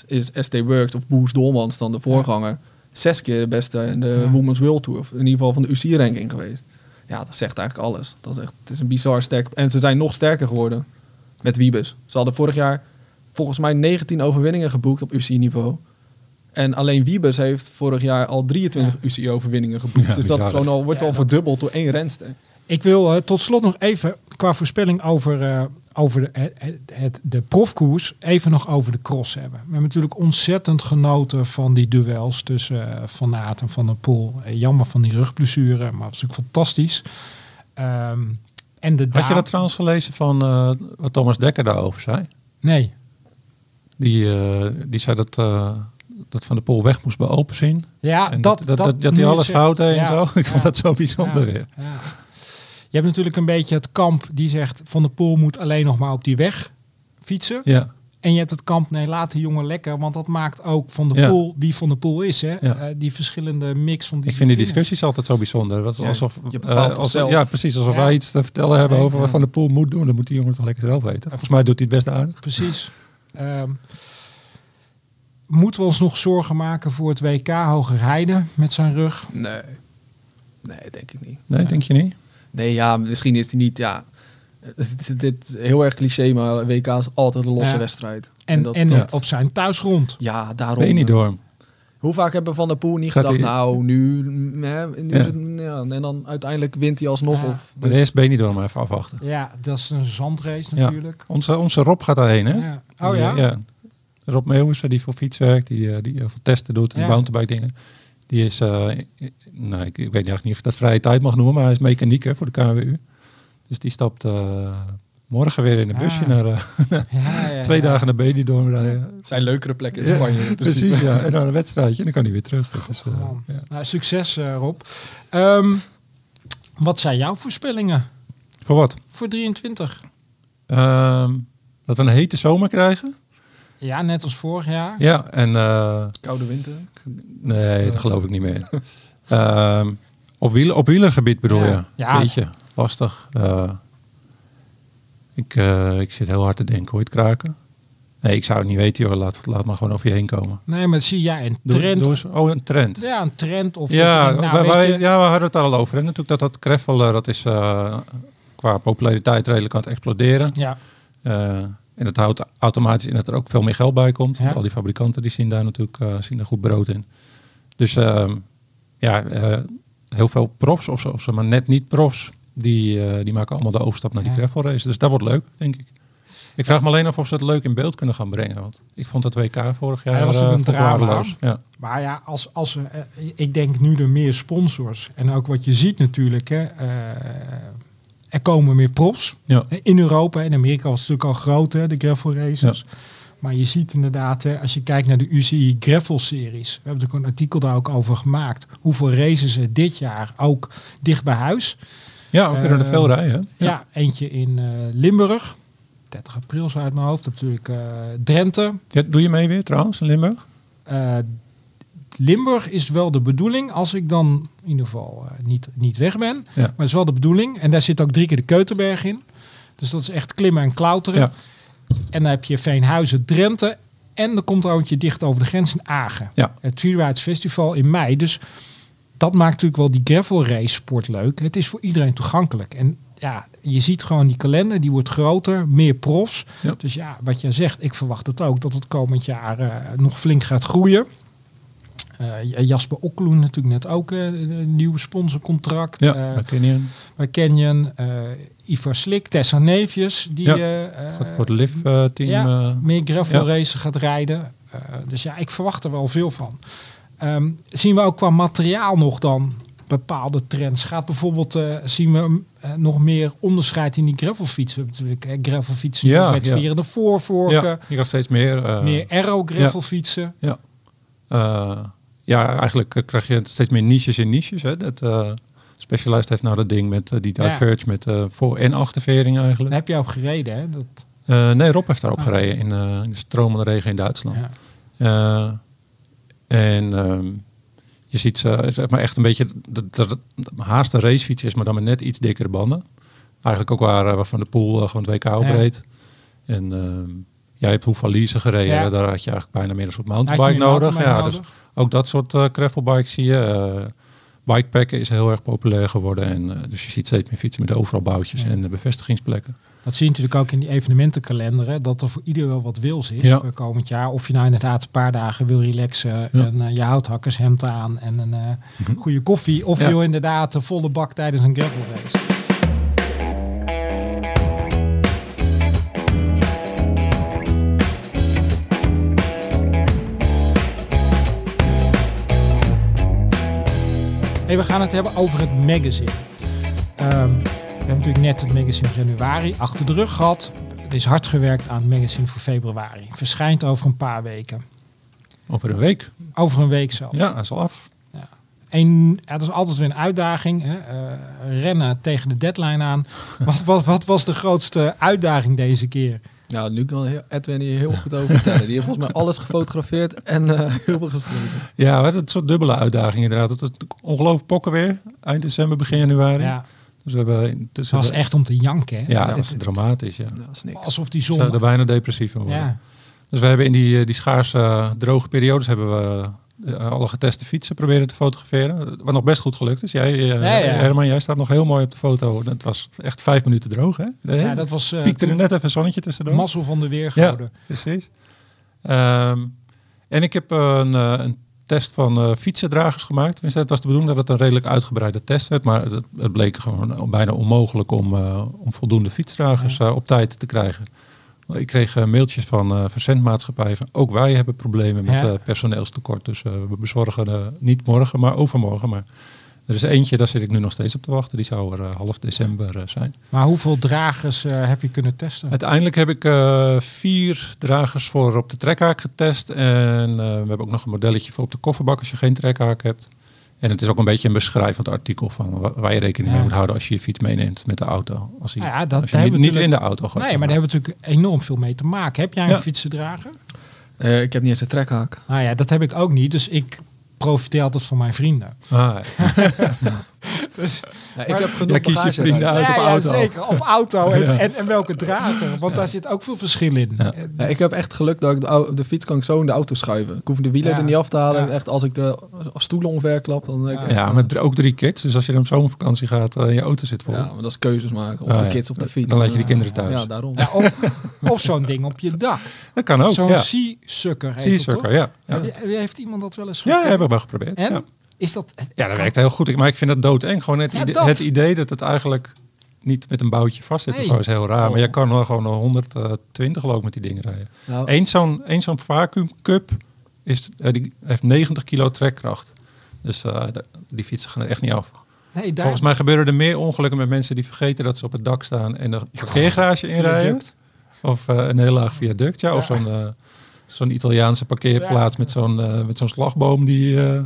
is SD Works of Boes Dolmans dan de voorganger. Zes keer de beste in de Ja. Women's World Tour. Of in ieder geval van de UCI-ranking geweest. Ja, dat zegt eigenlijk alles. Dat is echt, het is een bizar sterk. En ze zijn nog sterker geworden met Wiebes. Ze hadden vorig jaar volgens mij 19 overwinningen geboekt op UCI-niveau. En alleen Wiebes heeft vorig jaar al 23 UCI-overwinningen geboekt. Ja, dus dat is gewoon al, wordt Ja, al dat- verdubbeld door één renster. Ik wil eh, tot slot nog even qua voorspelling over, eh, over de, het, de profkoers even nog over de cross hebben. We hebben natuurlijk ontzettend genoten van die duels tussen eh, Van Aert en Van der Poel. Eh, jammer van die rugblessure, maar het was natuurlijk fantastisch. Ehm, en de Had je dat trouwens gelezen van wat Thomas Dekker daarover zei? Nee. Die, die zei dat, dat Van de Poel weg moest bij Openzien. Ja, En dat, dat, dat, hij alles fout deed en zo. Ik ja. vond dat zo bijzonder Ja, weer. Je hebt natuurlijk een beetje het kamp die zegt Van der Poel moet alleen nog maar op die weg fietsen. Ja, En je hebt het kamp, nee, laat de jongen lekker. Want dat maakt ook van de Ja. pool wie van de pool is. Hè? Ja. Eh, die verschillende mix van die Ik vind die discussies altijd zo bijzonder. Dat is Ja, alsof, je bepaalt het als, zelf. Ja, precies. Alsof Ja. wij iets te vertellen hebben over wat. Van de Poel moet doen. Dan moet die jongen toch lekker zelf weten. Volgens mij doet hij het best aardig. Precies. Ehm, moeten we ons nog zorgen maken voor het WK Hoger Heiden met zijn rug? Nee. Nee, denk ik niet. Nee, denk je niet? Nee, ja, misschien is hij niet, ja... Dit, dit is heel erg cliché, maar WK is altijd een losse Ja. wedstrijd. En, dat- en dat- op zijn thuisgrond. Ja, daarom. Ben je niet eh, door. Hoe vaak hebben Van der Poel niet Gaat gedacht, hij- nou, nu, mm, hè, nu Ja. is het, ja, en dan uiteindelijk wint hij alsnog. Ja. Of, Maar dus- eerst ben je niet door, maar even afwachten. Ja, dat is een zandrace Ja. natuurlijk. Onze, onze Rob gaat daarheen, hè? Ja. Oh Die, ja? eh, Rob Meeuwissen, die voor fiets werkt, die, eh, die veel testen doet en Ja. mountainbike dingen. Die is, eh, nou, ik, ik weet eigenlijk niet of ik dat vrije tijd mag noemen, maar hij is mechanieker voor de KWU. Dus die stapt eh, morgen weer in een busje Ah. naar eh, Ja, ja, twee ja. dagen naar Benidorm rijden. zijn leukere plekken in Ja, Spanje. Precies, ja. En dan een wedstrijdje en dan kan hij weer terug. Dat is, eh, ja. Nou, succes eh, Rob. Ehm, wat zijn jouw voorspellingen Voor wat? voor 23? Ehm, dat we een hete zomer krijgen. Ja, net als vorig jaar. Ja, en eh, Koude winter. nee, dat geloof ik niet meer. Ehm, op, wiel, op wielergebied bedoel Ja. je? Ja. Beetje lastig. Eh, ik, eh, ik zit heel hard te denken, hoor je het kraken? Nee, ik zou het niet weten, joh. Laat, laat maar gewoon over je heen komen. Nee, maar zie jij een trend? doe eens- oh, een trend. Ja, een trend. Of Ja, denkt, nou, wij, wij- ja, we hadden het daar al over. En natuurlijk dat dat greffel, eh, dat is eh, qua populariteit redelijk aan het exploderen. ja. En dat houdt automatisch in dat er ook veel meer geld bij komt. Want al die fabrikanten die zien daar natuurlijk eh, zien er goed brood in. Dus ehm, ja, eh, heel veel profs of zo, of zo, maar net niet profs, die, eh, die maken allemaal de overstap naar die Ja. gravel race. Dus dat wordt leuk, denk ik. Ik vraag me alleen af of ze het leuk in beeld kunnen gaan brengen. Want ik vond het WK vorig jaar Ja, dat was een drama. Ja. Maar ja, als, als we, ik denk nu er meer sponsors. En ook wat je ziet natuurlijk. Hè, er komen meer profs. Ja. In Europa. In Amerika was het natuurlijk al groot, hè, de gravel races. Maar je ziet inderdaad, hè, als je kijkt naar de UCI Gravel Series. We hebben natuurlijk een artikel daar ook over gemaakt. Hoeveel races er dit jaar ook dicht bij huis. ja, we kunnen er veel rijden. Ja, eentje in eh, Limburg. 30 april zo uit mijn hoofd. Natuurlijk eh, Drenthe. Ja, doe je mee weer trouwens in Limburg? Eh, Limburg is wel de bedoeling, als ik dan in ieder geval eh, niet, niet weg ben. Ja. Maar het is wel de bedoeling. En daar zit ook drie keer de Keutenberg in. Dus dat is echt klimmen en klauteren. Ja. En dan heb je Veenhuizen, Drenthe. En dan komt er dicht over de grens in Agen. Ja. Het Rides Festival in mei. Dus dat maakt natuurlijk wel die gravel race sport leuk. Het is voor iedereen toegankelijk. En ja, je ziet gewoon die kalender, die wordt groter, meer profs. Ja. Dus ja, wat jij zegt, ik verwacht het ook dat het komend jaar eh, nog flink gaat groeien. Eh, Jasper Okloen natuurlijk net ook eh, een nieuwe sponsorcontract. Ja, dat ken je. bij Canyon, Ivar Slik, Tessa Neefjes, die Ja, Gaat voor het LIV-team. ja, meer gravel ja. gaat rijden. Dus ja, ik verwacht er wel veel van. Ehm, zien we ook qua materiaal nog dan bepaalde trends? Gaat bijvoorbeeld, zien we nog meer onderscheid in die gravelfietsen? We hebben natuurlijk eh, gravelfietsen Ja, met ja. vierende voorvorken, ja, je krijgt steeds meer. meer aero gravelfietsen. Ja. Ja, eigenlijk eh, krijg je steeds meer niches in niches. Hè. Dat, Specialized heeft nou dat ding met eh, die Ja. Diverge met eh, voor- en achtervering Daar eigenlijk. heb je ook gereden, hè? Dat, nee, Rob heeft daarop Ah. gereden in, in de stromende regen in Duitsland. ja. En ehm, je ziet ze zeg maar echt een beetje dat dat haast een racefiets is, maar dan met net iets dikkere banden. Eigenlijk ook waar, waar Van de Poel eh, gewoon het WK opreed. En ehm, jij hebt Hoefalize gereden, Ja. daar had je eigenlijk bijna meer een soort mountainbike nodig. Ja, dus nodig? Ook dat soort eh gravelbikes zie je. Eh, bikepacken is heel erg populair geworden. En, eh, dus je ziet steeds meer fietsen met overal boutjes Ja. en bevestigingsplekken. Dat zie je natuurlijk ook in die evenementenkalender, hè, dat er voor ieder wel wat wils is Ja. voor komend jaar. Of je nou inderdaad een paar dagen wil relaxen Ja. en je houthakkershemd aan en een Mhm. goede koffie. Of Ja. je wil inderdaad een volle bak tijdens een gravel race. Hey, we gaan het hebben over het magazine. Ehm, we hebben natuurlijk net het magazine januari achter de rug gehad. Er is hard gewerkt aan het magazine voor februari. Verschijnt over een paar weken. Over een week. Over een week zelfs. Ja, dat is al af. En ja, dat is altijd weer een uitdaging. Hè? eh, rennen tegen de deadline aan. wat, wat, wat was de grootste uitdaging deze keer? Ja, nu kan Edwin hier heel goed over vertellen. Die heeft volgens mij alles gefotografeerd en eh, heel veel geschreven. Ja, we hadden een soort dubbele uitdaging inderdaad. Het was ongelooflijk pokken weer. Eind december, begin januari. Ja, Dus we hebben het was echt om te janken. Hè? Ja, dat was dramatisch. Ja. Ja, dat is niks. Alsof die We zouden er zon... bijna depressief van worden. Ja. Dus we hebben in die, eh, die schaarse eh, droge periodes hebben we alle geteste fietsen proberen te fotograferen. Wat nog best goed gelukt is. Jij, eh, Ja, ja. Herman, jij staat nog heel mooi op de foto. Het was echt vijf minuten droog, hè? De ja, dat was uh, piekte er net even een zonnetje tussendoor. mazzel van de weergoden. Precies. Ehm, en ik heb een, eh, een test van eh, fietsendragers gemaakt. Tenminste, het was de bedoeling dat het een redelijk uitgebreide test werd. Maar het, het bleek gewoon bijna onmogelijk om, eh, om voldoende fietsdragers eh, op tijd te krijgen. Ik kreeg eh, mailtjes van eh verzendmaatschappijen van ook wij hebben problemen met Ja. eh, personeelstekort. Dus we bezorgen niet morgen, maar overmorgen. Maar er is eentje, daar zit ik nu nog steeds op te wachten. Die zou er half december zijn. Maar hoeveel dragers heb je kunnen testen? Uiteindelijk heb ik vier dragers voor op de trekhaak getest. En we hebben ook nog een modelletje voor op de kofferbak als je geen trekhaak hebt. En het is ook een beetje een beschrijvend artikel van wa- waar je rekening Ja. mee moet houden als je je fiets meeneemt met de auto. Als, hij, Nou ja, dat als je niet, in de auto gaat. nee, maar daar hebben we natuurlijk enorm veel mee te maken. Heb jij een Ja. fietsendrager? Eh, ik heb niet eens een trekhaak. Nou ja, dat heb ik ook niet. Dus ik profiteer altijd van mijn vrienden. Ah, Dus, Ja, ik heb genoeg Jij kiest je vrienden uit op ja, ja, auto. zeker. Op auto en, Ja. en, en welke drager. Want daar zit ook veel verschil in. Ja. Eh, Ja, ik heb echt geluk dat ik de, de fiets kan ik zo in de auto schuiven. Ik hoef de wielen Ja. er niet af te halen. Ja. Echt, als ik de stoelen omverklap, dan denk ik Ja. ja, met ook drie kids. Dus als je dan op zomervakantie gaat en je auto zit vol. ja, maar dat is keuzes maken. Of de ja. kids of de fiets. Dan laat je die Ja. kinderen thuis. Ja, daarom. Ja, of of zo'n ding op je dak. Dat kan ook, Zo'n ja. Sea-sucker heet ja. Ja, Heeft iemand dat wel eens ja, geprobeerd? hebben we wel geprobeerd. Is dat... Ja, dat werkt heel goed. Ik- Maar ik vind dat doodeng. Gewoon het, Ja, idee, dat. het idee dat het eigenlijk niet met een boutje vast zit. Nee. of zo is heel raar. Oh. Maar je kan wel gewoon een 120 geloof ik met die dingen rijden. Nou, Eén zo'n zo'n vacuüm cup is, eh, die heeft 90 kilo trekkracht. Dus eh, die fietsen gaan er echt niet af. Nee, daar... Volgens mij gebeuren er meer ongelukken met mensen die vergeten dat ze op het dak staan en een parkeergarage inrijden. Of eh, een heel laag viaduct, ja. Of zo'n eh, zo'n Italiaanse parkeerplaats Ja. met zo'n eh, met zo'n slagboom die eh,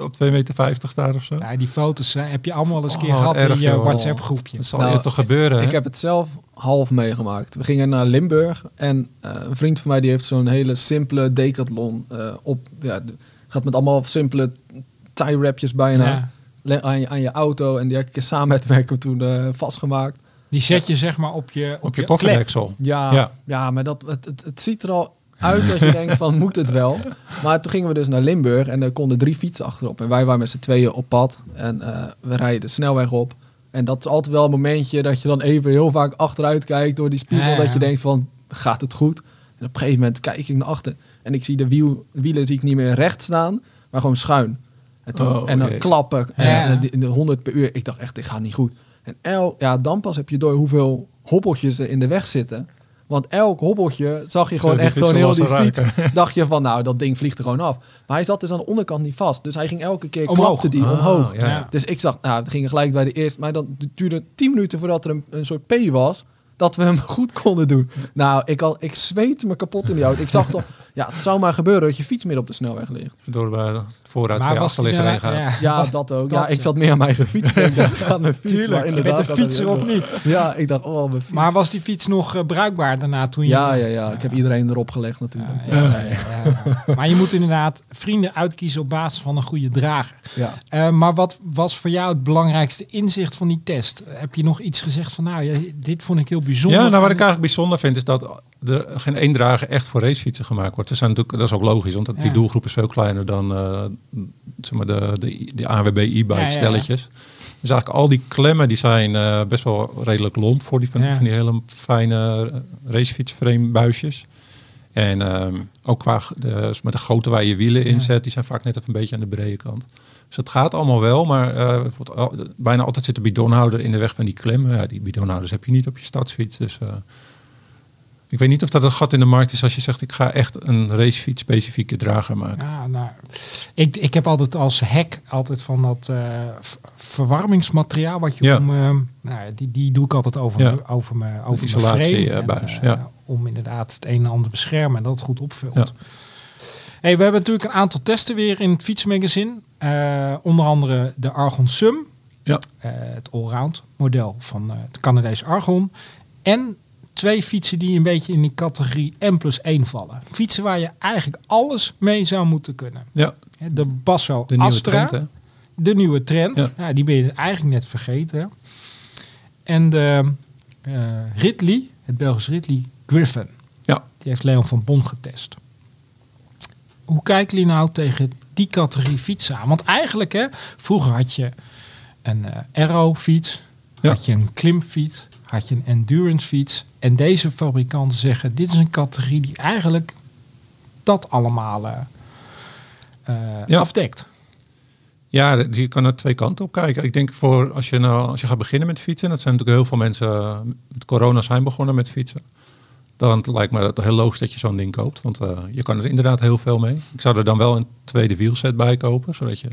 op 2,50 meter staat of zo. Ja, die foto's eh, heb je allemaal eens een keer Oh, gehad erg, in je. WhatsApp groepje. Dat zal Nou, je toch gebeuren, hè? Ik heb het zelf half meegemaakt. We gingen naar Limburg en eh, een vriend van mij die heeft zo'n hele simpele decathlon eh, op. Ja, gaat met allemaal simpele tie wrapjes bijna Ja. le- aan, je, aan je auto. En die heb ik een samen met werken toen eh, vastgemaakt. Die zet je zeg maar op je, op, op je. Ja, Ja. ja. maar dat, het, het, het ziet er al uit dat je denkt van moet het wel. Maar toen gingen we dus naar Limburg en er konden drie fietsen achterop. En wij waren met z'n tweeën op pad en eh, we rijden de snelweg op. En dat is altijd wel een momentje dat je dan even heel vaak achteruit kijkt door die spiegel. Ja, ja. Dat je denkt van gaat het goed? En op een gegeven moment kijk ik naar achter en ik zie de wiel, wielen zie ik niet meer recht staan, maar gewoon schuin. En, toen, Oh, en dan klappen en Ja. eh, die- de 100 per uur. Ik dacht echt, dit gaat niet goed. En el, ja, dan pas heb je door hoeveel hobbeltjes er in de weg zitten. Want elk hobbeltje zag je gewoon echt gewoon heel die fiets. Dacht je van, nou, dat ding vliegt er gewoon af. Maar hij zat dus aan de onderkant niet vast. Dus hij ging elke keer, Omhoog. klapte die Ah, omhoog. ja, ja. Dus ik zag, nou, we gingen gelijk bij de eerste. Maar dan duurde 10 minuten voordat er een, een soort P was. Dat we hem goed konden doen. Nou, ik, al, ik zweette me kapot in die auto. Ik zag toch, ja, het zou maar gebeuren dat je fiets midden op de snelweg ligt. Door eh, het vooruit Maar was achterligger heen gaat. ja. Ja, dat ook. Dat, Ja, ik zat meer aan mijn eigen fiets. Ik dacht, gaat mijn fiets. Tuurlijk, maar inderdaad met de fietser of niet. Ja, ik dacht, oh, mijn fiets. Maar was die fiets nog eh, bruikbaar daarna toen je... ja, ja, ja. Ik heb iedereen erop gelegd natuurlijk. Ja, ja, ja, ja. Maar je moet inderdaad vrienden uitkiezen op basis van een goede drager. Ja. Eh, maar wat was voor jou het belangrijkste inzicht van die test? Heb je nog iets gezegd van, nou, ja, dit vond ik heel bijzonder. Ja, nou wat aan ik eigenlijk bijzonder vind is dat er geen één drager echt voor racefietsen gemaakt wordt. Er zijn natuurlijk, dat is ook logisch, want die Ja. doelgroep is veel kleiner dan eh, zeg maar de, de, de ANWB e-bike Ja, ja, ja. stelletjes. Dus eigenlijk al die klemmen die zijn eh, best wel redelijk lomp voor die van, die hele fijne racefietsframe buisjes. En ehm, ook qua de, met de grootte waar je wielen in Ja. zet, die zijn vaak net even een beetje aan de brede kant. Dus het gaat allemaal wel, maar eh, bijna altijd zit een bidonhouder in de weg van die klemmen. Ja, die bidonhouders heb je niet op je stadsfiets. Dus eh, ik weet niet of dat een gat in de markt is als je zegt ik ga echt een racefiets specifieke drager maken. Ja, nou, ik, ik heb altijd als hack altijd van dat eh, verwarmingsmateriaal wat je Ja. om, eh, nou, die, die doe ik altijd over, Ja. me- over mijn over mijn isolatie, frame eh, eh, ja. om inderdaad het een en ander te beschermen en dat het goed opvult. Hey, we hebben natuurlijk een aantal testen weer in het fietsmagazine. Onder andere de Argon Sum, Ja. het allround model van het Canadees Argon. En twee fietsen die een beetje in die categorie M plus 1 vallen. Fietsen waar je eigenlijk alles mee zou moeten kunnen. Ja, De Basso de nieuwe trend, de nieuwe trend. Ja. Ja. die ben je eigenlijk net vergeten. En de eh, Ridley, het Belgisch Ridley Griffin. Ja. Die heeft Leon van Bon getest. Hoe kijken jullie nou tegen die categorie fietsen aan? Want eigenlijk, hè, vroeger had je een eh aero fiets, Ja. had je een klimfiets, had je een endurance fiets. En deze fabrikanten zeggen, dit is een categorie die eigenlijk dat allemaal eh, eh, Ja. afdekt. Ja, je kan er twee kanten op kijken. Ik denk voor als je, nou, als je gaat beginnen met fietsen, dat zijn natuurlijk heel veel mensen eh, met corona zijn begonnen met fietsen. Dan lijkt me het heel logisch dat je zo'n ding koopt. Want je kan er inderdaad heel veel mee. Ik zou er dan wel een tweede wielset bij kopen. Zodat je,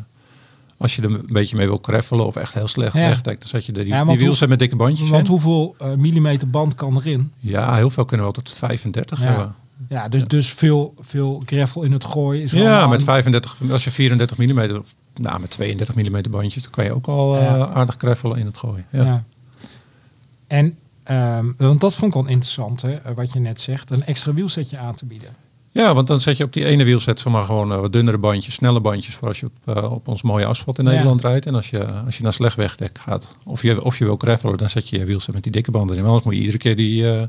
als je er een beetje mee wil creffelen of echt heel slecht Ja. wegdekt, dan zet je er die, Ja, hoe- met dikke bandjes Want in. hoeveel eh, millimeter band kan erin? Ja, heel veel kunnen wel tot 35 Ja. hebben. Ja, dus, dus veel, veel gravel in het gooien is Ja, met een- 35, als je 34 mm of nou, met 32 mm bandjes, dan kan je ook al eh, aardig creffelen in het gooien. Ja. Ja. En, ehm, want dat vond ik wel interessant, hè, eh, wat je net zegt, een extra wielsetje aan te bieden. Ja, want dan zet je op die ene wielset zeg maar gewoon eh, wat dunnere bandjes, snelle bandjes voor als je op, eh, op ons mooie asfalt in Ja. Nederland rijdt. En als je, als je naar slecht wegdek gaat, of je, of je wil creffelen, dan zet je je wielset met die dikke banden in. Maar anders moet je iedere keer die, eh,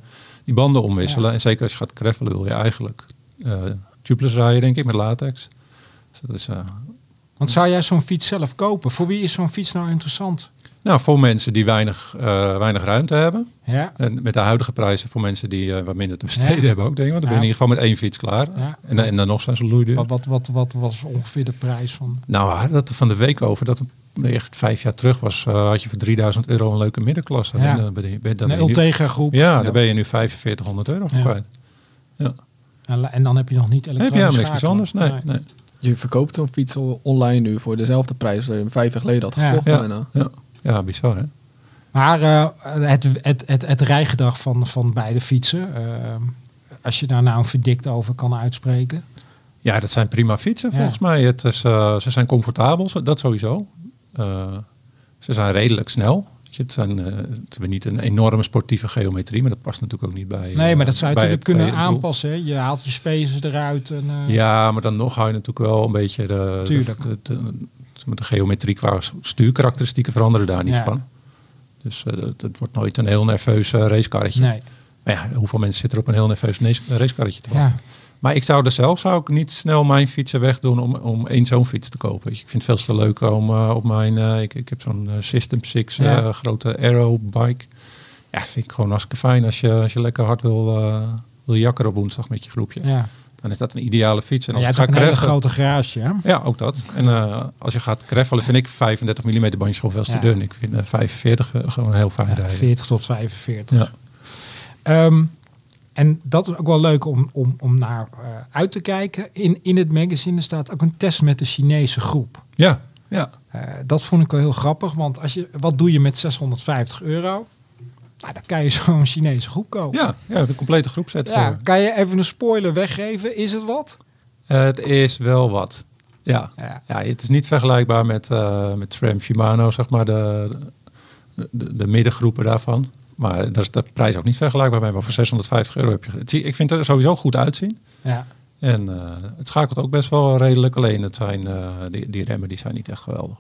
die banden omwisselen. Ja. En zeker als je gaat creffelen wil je eigenlijk tubeless rijden, denk ik, met latex. Dus dat is, Want zou jij zo'n fiets zelf kopen? Voor wie is zo'n fiets nou interessant? Nou, voor mensen die weinig, eh, weinig ruimte hebben. Ja, En met de huidige prijzen voor mensen die eh, wat minder te besteden Ja. hebben ook, denk ik. Want dan ben je in ieder geval met één fiets klaar. Ja. En, en dan nog zijn ze loeiduur. wat, wat, wat, wat was ongeveer de prijs van? Nou, dat van de week over, dat echt vijf jaar terug was, eh, had je voor 3000 euro een leuke middenklasse. Ja. En dan ben je, ben, dan Een ben je nu- Ultegra groep. Ja, daar ben je nu 4500 euro voor Ja. kwijt. Ja. En, dan heb je nog niet Heb elektronisch je helemaal niks bijzonders? Nee. nee. Je verkoopt zo'n fiets online nu voor dezelfde prijs als je hem vijf jaar geleden had gekocht Ja. bijna. Ja. Ja, bizar hè? Maar eh, het, het, het, het rijgedrag van, van beide fietsen, eh, als je daar nou een verdikt over kan uitspreken. Ja, dat zijn prima fietsen Ja. volgens mij. Het is, eh, ze zijn comfortabel, dat sowieso. Ze zijn redelijk snel. Het, zijn, het hebben niet een enorme sportieve geometrie, maar dat past natuurlijk ook niet bij. Nee, maar dat zou je natuurlijk kunnen aanpassen. Hè? Je haalt je spacers eruit. En, Ja, maar dan nog hou je natuurlijk wel een beetje de, Tuurlijk. de, de, de- de geometrie qua stuurkarakteristieken veranderen daar niet Ja. van. Dus het, het wordt nooit een heel nerveus eh, racekarretje. Nee. Maar ja, hoeveel mensen zitten er op een heel nerveus race- racekarretje te Ja. wachten? Maar ik zou er zelf zou ik niet snel mijn fietsen wegdoen om, om één zo'n fiets te kopen. Ik vind het veel te leuk om eh, op mijn... ik, ik heb zo'n System 6 eh, Ja. grote Aero bike. Ja, vind ik gewoon hartstikke fijn als je, als je lekker hard wil, wil jakkeren op woensdag met je groepje. Ja. Dan is dat een ideale fiets. En als jij ik hebt ga ook een grote garage. Hè? ja, ook dat. En eh, als je gaat creffelen, vind ik 35 mm bandjes veel te Ja. dun. Ik vind eh, 45 gewoon heel fijn Ja, rijden. 40 tot 45. Ja. Ehm, en dat is ook wel leuk om, om, om naar eh, uit te kijken. In, in het magazine staat ook een test met de Chinese groep. Ja, ja. Eh, dat vond ik wel heel grappig, want als je, wat doe je met 650 euro? Nou, dan kan je zo'n Chinese groep kopen. Ja, ja, de complete groepset Ja, voor. kan je even een spoiler weggeven? Is het wat? Het is wel wat. Ja. Ja. ja, het is niet vergelijkbaar met, eh met SRAM Shimano, zeg maar, de, de, de middengroepen daarvan. Maar daar is de prijs ook niet vergelijkbaar mee. Maar voor 650 euro heb je... Ik vind het er sowieso goed uitzien. Ja. En eh, het schakelt ook best wel redelijk. Alleen het zijn, eh, die, die remmen die zijn niet echt geweldig.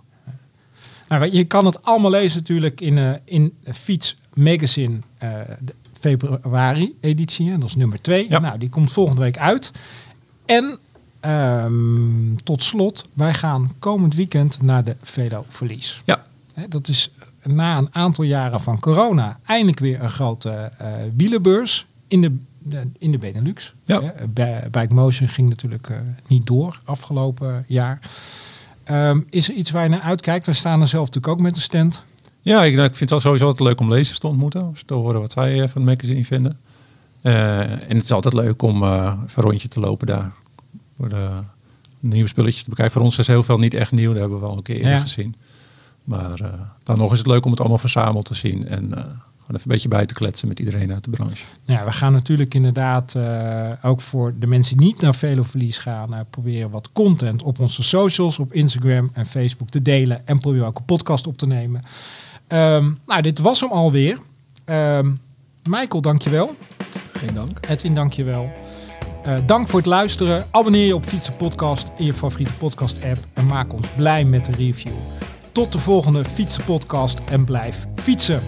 Nou, je kan het allemaal lezen natuurlijk in, in Fiets Magazine eh, de februari editie. hè. Dat is nummer 2. Ja. Nou, die komt volgende week uit. En ehm, tot slot, wij gaan komend weekend naar de Velo Verlies. Ja. Dat is na een aantal jaren van corona eindelijk weer een grote eh wielenbeurs in de, de- in de Benelux. Ja. Bij- Bike Motion ging natuurlijk eh, niet door afgelopen jaar. Ehm, is er iets waar je naar uitkijkt? We staan er zelf natuurlijk ook met een stand. Ja, ik, nou, ik vind het sowieso altijd leuk om lezers te ontmoeten. Om te horen wat zij eh, van het magazine vinden. Eh, en het is altijd leuk om even een rondje te lopen daar. Voor de nieuwe spulletjes te bekijken. Voor ons is heel veel niet echt nieuw. Dat hebben we al een keer eerder Ja. gezien. Maar dan nog is het leuk om het allemaal verzameld te zien. En gewoon even een beetje bij te kletsen met iedereen uit de branche. Nou ja, we gaan natuurlijk inderdaad ook voor de mensen die niet naar Velo Verlies gaan, eh, proberen wat content op onze socials, op Instagram en Facebook te delen. En proberen ook een podcast op te nemen. Ehm, nou, dit was hem alweer. Ehm Michael, dankjewel. Geen dank. Edwin, dankjewel. Uh, dank voor het luisteren. Abonneer je op Fietsen Podcast in je favoriete podcast app en maak ons blij met de review. Tot de volgende Fietsen Podcast en blijf fietsen.